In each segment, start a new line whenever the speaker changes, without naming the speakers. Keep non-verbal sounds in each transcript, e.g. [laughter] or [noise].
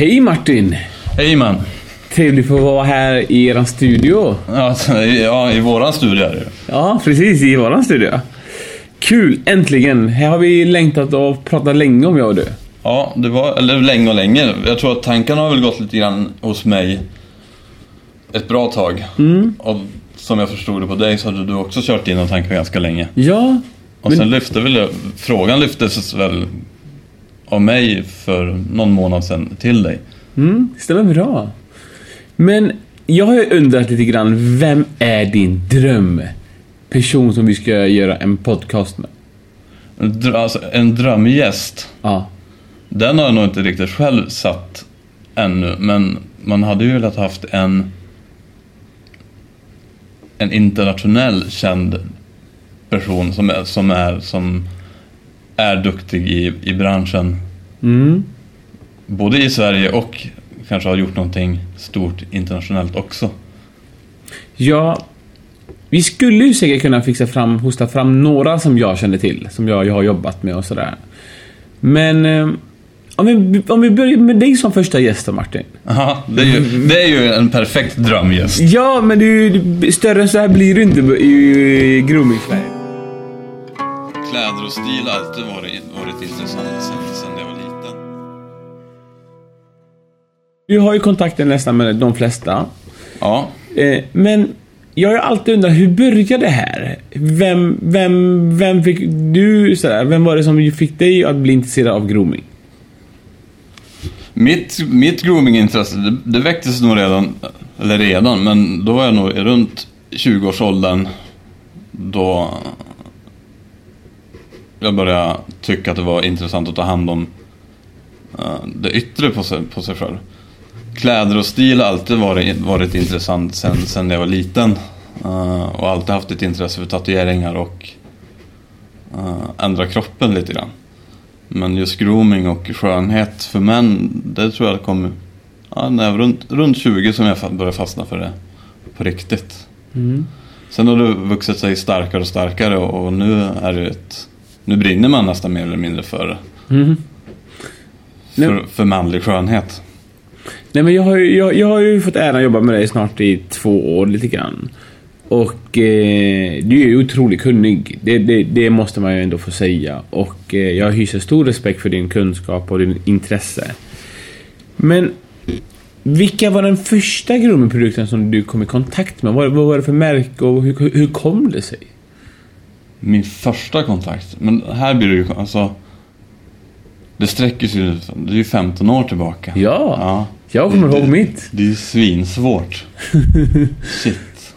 Hej Martin!
Hej man.
Trevligt att få vara här i er studio.
Ja, ja, i våran studio är det.
Ja, precis i våran studio. Kul! Äntligen! Här har vi längtat och pratat länge om jag och du.
Ja, det var, eller länge och länge. Jag tror att tankarna har väl gått lite grann hos mig ett bra tag. Och som jag förstod det på dig så hade du också kört in de tankarna ganska länge.
Ja,
Och
Men-
sen lyfte väl, frågan lyftes väl av mig för någon månad sedan till dig.
mm, stämmer bra. Men jag har ju undrat lite grann, vem är din drömperson som vi ska göra en podcast med?
En drö- Alltså, en drömgäst,
Ja.
den har jag nog inte riktigt själv satt ännu. Men man hade ju velat haft en, en internationell känd person som är, som är, som är duktig i, i branschen.
Mm.
Både i Sverige och kanske har gjort någonting stort internationellt också.
Ja, vi skulle ju säkert kunna fixa fram, hosta fram några som jag känner till, som jag, jag har jobbat med och sådär. Men eh, om, vi, om vi börjar med dig som första gäst då, Martin.
Ja, det är ju, det är ju en perfekt drömgäst.
Ja, men det ju, större än så här blir du inte i, i grooming-Sverige.
Kläder och stil har alltid varit, varit intressant sen, sen jag var liten.
Du har ju kontakter nästan med de flesta.
Ja,
Eh, men jag har alltid undrat, hur började det här? Vem, vem, vem fick du, sådär, vem var det som fick dig att bli intresserad av grooming?
mitt, mitt groomingintresse det, det väcktes nog redan, eller redan, men då var jag nog runt 20-årsåldern då jag började tycka att det var intressant att ta hand om eh, det yttre på sig, på sig själv. Kläder och stil har alltid varit, varit intressant sen, sen jag var liten. eh, och alltid haft ett intresse för tatueringar och uh, ändra kroppen lite grann. Men just grooming och skönhet för män, det tror jag kom ja, när jag var runt, runt 20 som jag började fastna för det på riktigt. Sen har det vuxit sig starkare och starkare och, och nu är det ett, nu brinner man nästan mer eller mindre för,
Mhm.
för, för manlig skönhet.
Nej men jag har, ju, jag, jag har ju fått äran att jobba med dig snart i två år lite grann. Och eh, du är ju otroligt kunnig. Det, det, det måste man ju ändå få säga. Och eh, jag hyser stor respekt för din kunskap och din intresse. Men vilka var den första groomingprodukten som du kom i kontakt med? Vad, vad var det för märke och hur, hur kom det sig?
Min första kontakt, men här blir det ju alltså det sträcker sig ju, det är ju 15 år tillbaka.
Ja,
ja.
Jag kommer ihåg mitt.
Det är ju svinsvårt. [laughs] Shit.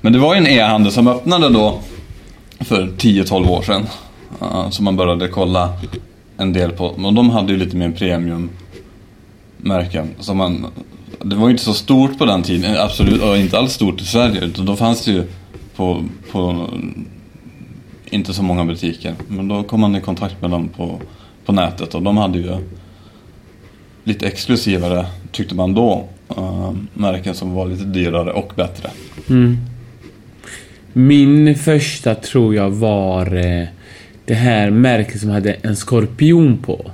Men det var ju en e-handel som öppnade då för 10-12 år sedan. Uh, som man började kolla en del på. Och de hade ju lite mer premiummärken. Så man, det var ju inte så stort på den tiden. Absolut, och inte alls stort i Sverige. Utan då fanns det ju på, på inte så många butiker. Men då kom man i kontakt med dem på, på nätet. Och de hade ju lite exklusivare, tyckte man då, uh, märken som var lite dyrare och bättre. Mm.
Min första tror jag var eh, det här märket som hade en skorpion på.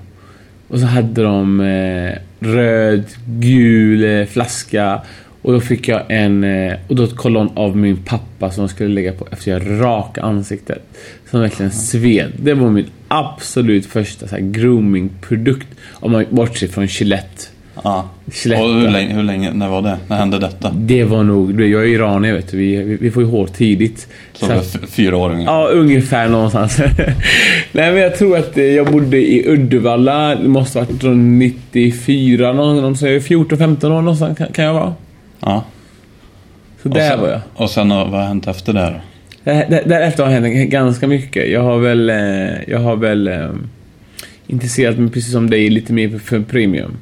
Och så hade de eh, röd, gul eh, flaska. Och då fick jag en eh, och då ett kolon av min pappa som jag skulle lägga på efter jag rak ansiktet. Som verkligen sved. Det var min absolut första så här, groomingprodukt. Om man bortser från Gillette.
Ja.
Skeletten.
Och hur länge, hur länge, när var det? När hände detta?
Det var nog, jag är iranier vet du, vi, vi, vi får ju hår tidigt.
Så
Så att-
fyra år ungefär.
Ja, ungefär någonstans. [laughs] Nej, men jag tror att eh, jag bodde i Uddevalla. Det måste ha varit runt 94, någonstans, 14-15 år någonstans kan, jag vara.
Ja.
Så
Och
där
sen,
var jag.
Och sen har- vad har hänt efter det då?
Där- Därefter har hänt ganska mycket. Jag har väl, eh, jag har väl eh, intresserat mig precis som dig lite mer för premium.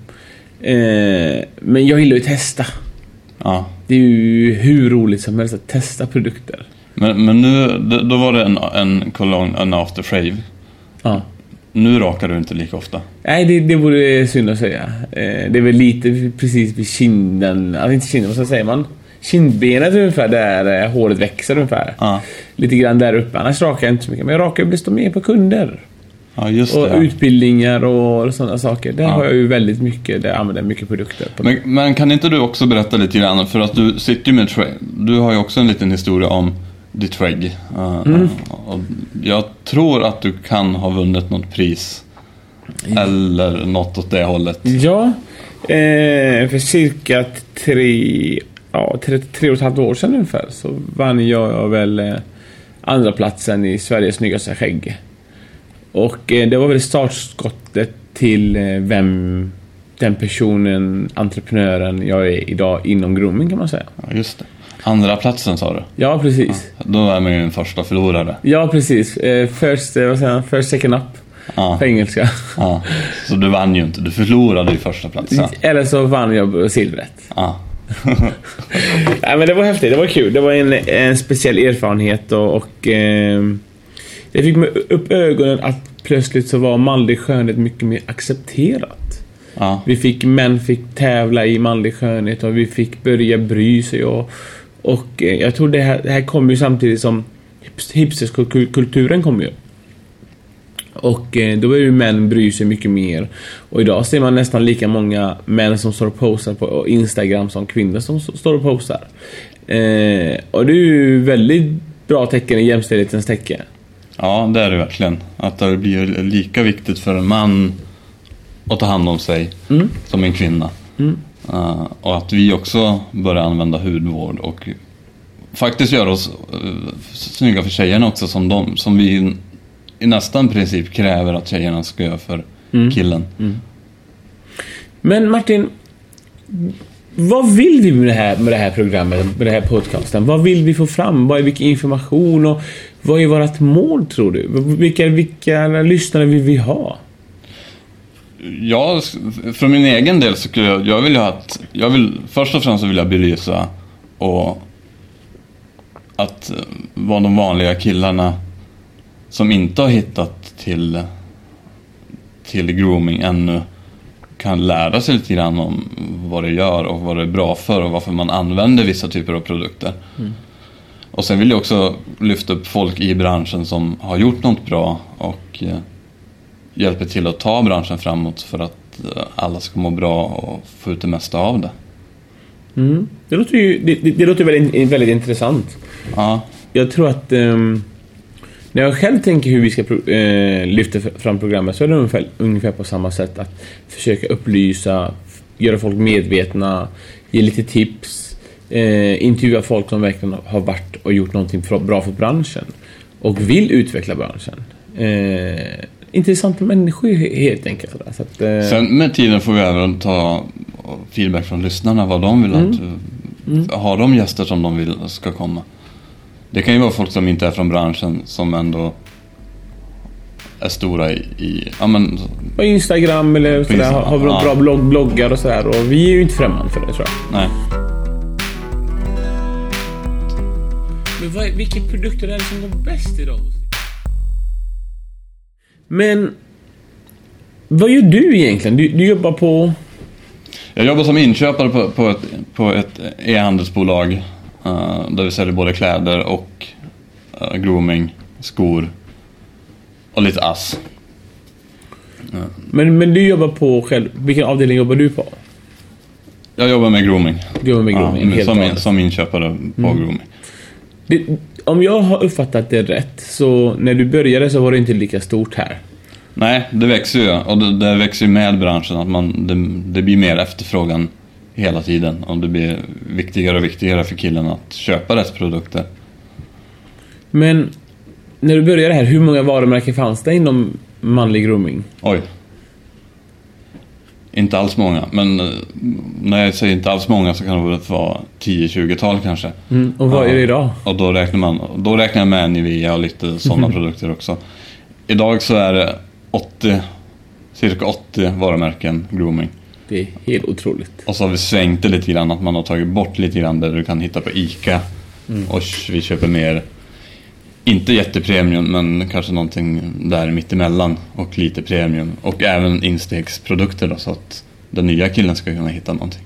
Eh, men jag gillar ju att testa.
Ja.
Det är ju hur roligt som helst att testa produkter.
Men, men nu, då var det en, en cologne, en aftershave.
Ja.
Nu rakar du inte lika ofta.
Nej, det, det vore synd att säga. Eh, det är väl lite precis vid kinden, alltså inte kinden, vad säger man? Kindbenet ungefär där eh, håret växer ungefär.
Ja.
Lite grann där uppe. Annars rakar jag inte så mycket. Men jag rakar ju desto mer på kunder.
Ja, just
Och
det. ja.
utbildningar och sådana saker. Där
Ja.
har jag ju väldigt mycket, där jag använder mycket produkter. På
Men, men kan inte du också berätta lite grann, för att du sitter ju med. Du har ju också en liten historia om ditt Treg. Uh,
Mm.
och jag tror att du kan ha vunnit något pris. Eller något åt det hållet.
Ja, eh, för cirka tre, ja, tre, tre och ett halvt år sedan ungefär så vann jag väl eh, andra platsen i Sveriges snyggaste skägg. Och eh, det var väl startskottet till eh, vem den personen, entreprenören jag är idag inom grooming kan man säga.
Ja, just det. Andra platsen sa du.
Ja, precis.
Då är man ju en första förlorare.
Ja, precis. Eh, first, eh, vad säger man? First second up
Ja,
på engelska.
ja. Så du vann ju inte, du förlorade ju första platsen.
Eller så vann jag silvret.
Ja. [laughs]
Nej, men det var häftigt, det var kul. Det var en, en speciell erfarenhet och, och eh, det fick mig upp ögonen att plötsligt så var manlig skönhet mycket mer accepterat.
Ja.
Vi fick, män fick tävla i manlig skönhet och vi fick börja bry sig och, och eh, jag tror det här, det här kom ju samtidigt som hips- hipsterkulturen kom ju. Och eh, då började ju män bry sig mycket mer. Och idag ser man nästan lika många män som står och postar på Instagram som kvinnor som står och postar. Eh, och det är ju väldigt bra tecken i jämställdhetens tecken.
ja, det är det verkligen. Att det blir lika viktigt för en man att ta hand om sig som en kvinna. Uh, och att vi också börjar använda hudvård och faktiskt göra oss uh, snygga för tjejerna också som, de, som vi i nästan princip kräver att tjejerna ska göra för killen.
Men Martin, vad vill vi med det här, med det här programmet, med den här podcasten? Vad vill vi få fram? Vad är vilken information och vad är vårt mål tror du? Vilka, vilka lyssnare vill vi ha?
Jag, för min egen del så skulle jag, jag vill att, jag vill, först och främst så vill jag belysa och att eh, vad de vanliga killarna som inte har hittat till, till grooming ännu kan lära sig lite grann om vad det gör och vad det är bra för och varför man använder vissa typer av produkter. Och sen vill jag också lyfta upp folk i branschen som har gjort något bra och eh, hjälper till att ta branschen framåt för att eh, alla ska må bra och få ut det mesta av det.
Mm. Det låter ju det, det, det låter väldigt, väldigt intressant.
Ja,
Jag tror att ehm, när jag själv tänker hur vi ska eh, lyfta fram programmet så är det ungefär, ungefär på samma sätt att försöka upplysa, göra folk medvetna, ge lite tips, eh, intervjua folk som verkligen har varit och gjort någonting bra för branschen och vill utveckla branschen. Eh, intressanta människor he- helt enkelt. Så att, eh,
Sen med tiden får vi även ta feedback från lyssnarna vad de vill att... Har de gäster som de vill ska komma? Det kan ju vara folk som inte är från branschen som ändå är stora i... i ja, men,
på Instagram eller sådär,
Instagram,
har, har
ja.
bra blogg, bloggar och sådär och vi är ju inte främmande för det tror jag.
nej.
Men vad, vilka produkter är det som går bäst idag? Men... Vad gör du egentligen? Du, du jobbar på...
Jag jobbar som inköpare på, på ett, på ett e-handelsbolag eh, där vi säljer både kläder och eh, grooming, skor och lite ass.
Men, men du jobbar på själv... Vilken avdelning jobbar du på?
Jag jobbar med grooming.
Jobbar med
Ja,
grooming, helt
som,
vanligt.
som inköpare på grooming.
Det, om jag har uppfattat det rätt så när du började så var det inte lika stort här.
Nej, det växer ju och det, det växer ju med branschen. Att man, det, det blir mer efterfrågan hela tiden och det blir viktigare och viktigare för killen att köpa rätt produkter.
Men när du började här, hur många varumärken fanns det inom manlig grooming?
Oj. Inte alls många, men eh, när jag säger inte alls många så kan det vara 10-20-tal kanske.
Mm, och vad är det idag?
Och då räknar, man, då räknar jag med Nivea och lite sådana [laughs] produkter också. Idag så är det 80, cirka 80 varumärken grooming.
Det är helt otroligt.
Och så har vi svängt det lite grann, att man har tagit bort lite grann där du kan hitta på ICA. Och vi köper mer, inte jättepremium, men kanske någonting där mittemellan. Och lite premium. Och även instegsprodukter då, så att den nya killen ska kunna hitta någonting.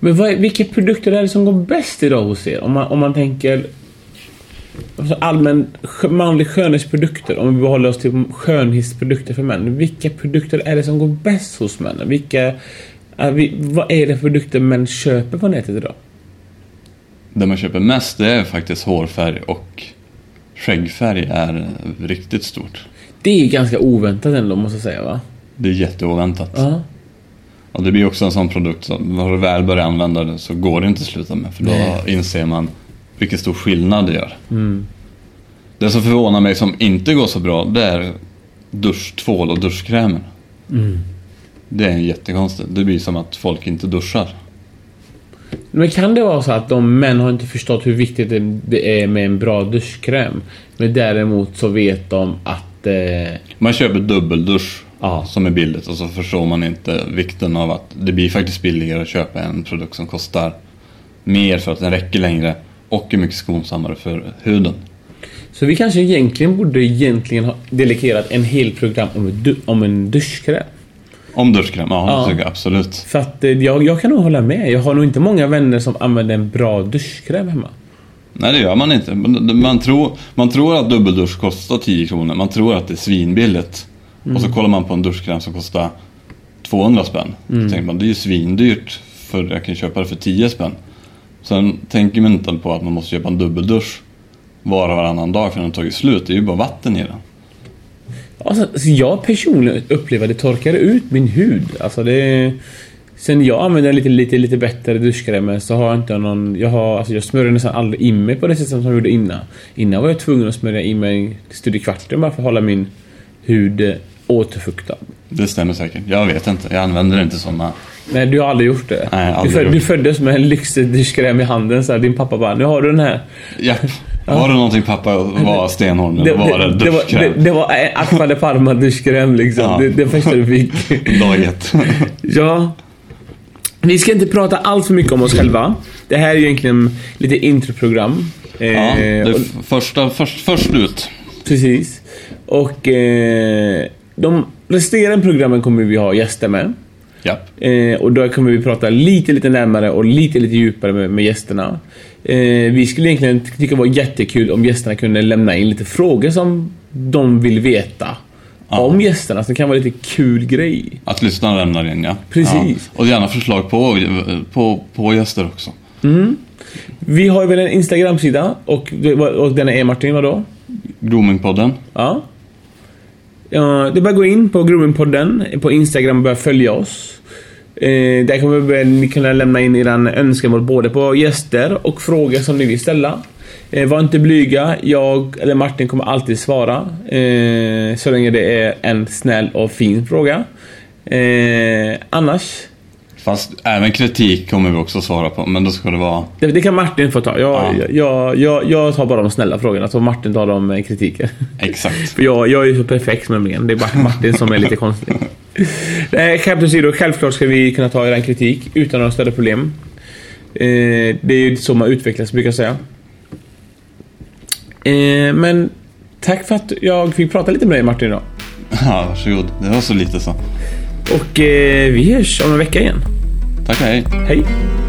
Men vad, vilka produkter är det som går bäst idag hos er? Om man, om man tänker allmän skö- manlig skönhetsprodukter, om vi behåller oss till skönhetsprodukter för män. Vilka produkter är det som går bäst hos männen? Vilka, vi, vad är det för produkter män köper på nätet idag?
Det man köper mest det är faktiskt hårfärg och skäggfärg är riktigt stort.
Det är ganska oväntat ändå, måste jag säga va?
Det är jätteoväntat.
Ja.
Och det blir också en sån produkt som när du väl börjar använda den så går det inte att sluta med. För då
Nej.
inser man vilken stor skillnad det gör.
Mm.
Det som förvånar mig som inte går så bra det är duschtvål och duschkrämer.
Mm.
Det är jättekonstigt. Det blir som att folk inte duschar.
Men kan det vara så att de män har inte förstått hur viktigt det, är med en bra duschkräm? Men däremot så vet de att... Eh,
Man köper dubbeldusch
Ja.
som är billigt och så förstår man inte vikten av att det blir faktiskt billigare att köpa en produkt som kostar mer för att den räcker längre och är mycket skonsammare för huden.
Så vi kanske egentligen borde egentligen ha delegerat en hel program om, en du, om en duschkräm.
Om duschkräm, ja,
Ja.
absolut.
För att eh, jag, jag kan nog hålla med. Jag har nog inte många vänner som använder en bra duschkräm hemma.
Nej, det gör man inte. Man, tror, man tror att dubbeldusch kostar 10 kronor. Man tror att det är svinbilligt. Och så kollar man på en duschkräm som kostar 200 spänn. Så tänker man, det är ju svindyrt för jag kan köpa det för 10 spänn. Sen tänker man inte på att man måste köpa en dubbeldusch var och varannan dag för den har tagit slut. Det är ju bara vatten i den.
Alltså, så jag personligen upplever att det torkar ut min hud. Alltså det... Sen jag använder lite, lite, lite bättre duschkrämer så har jag inte någon... Jag, har, alltså jag smörjer nästan aldrig in mig på det sättet som jag gjorde innan. Innan var jag tvungen att smörja in mig studier kvarten bara för att hålla min hud återfuktad.
Det stämmer säkert. Jag vet inte. Jag använder inte sådana.
Nej, du har aldrig gjort det.
Nej,
du,
aldrig
föd,
gjort.
du föddes med en lyxig duschkräm i handen. Så här, din pappa bara, nu har du den här.
Japp. Var det någonting pappa var stenhård med?
Det,
var det
det, det, var, det, det var en Aqua de Parma duschkräm liksom.
Ja.
Det, det första du fick. [laughs]
Dag ett. [laughs]
Ja. Vi ska inte prata allt för mycket om oss själva. Det här är egentligen lite introprogram. Eh,
Ja, är
och,
första, först, först ut.
precis. Och eh, de resterande programmen kommer vi ha gäster med.
Japp.
Eh, och då kommer vi prata lite, lite närmare och lite, lite djupare med, med gästerna. Eh, vi skulle egentligen tycka det var jättekul om gästerna kunde lämna in lite frågor som de vill veta
Ja.
om gästerna. Så det kan vara lite kul grej.
Att lyssnarna lämnar in, ja.
Precis.
Ja. Och gärna förslag på, på, på gäster också.
Vi har väl en Instagram-sida och, och den är Martin, vadå?
Groomingpodden.
Ja ja. Det är bara att gå in på Groomingpodden på Instagram och börja följa oss. Eh, där kommer ni kunna lämna in era önskemål både på gäster och frågor som ni vill ställa. Eh, var inte blyga. Jag eller Martin kommer alltid svara. Eh, så länge det är en snäll och fin fråga. Eh, annars,
Fast även kritik kommer vi också svara på. Men då ska det vara...
det, det kan Martin få ta. Jag,
Ja.
jag, jag, jag tar bara de snälla frågorna så Martin tar de eh, kritiken.
Exakt. [laughs]
För jag, jag är ju så perfekt nämligen. Det är bara Martin som är lite konstig. [laughs] Nej, skämt åsido. Självklart ska vi kunna ta er kritik utan några större problem. Eh, det är ju så man utvecklas, brukar jag säga. Eh, men tack för att jag fick prata lite med dig Martin idag.
Ja, varsågod. Det var så lite så.
Och eh, vi hörs om en vecka igen.
Tack, hej.
Hej!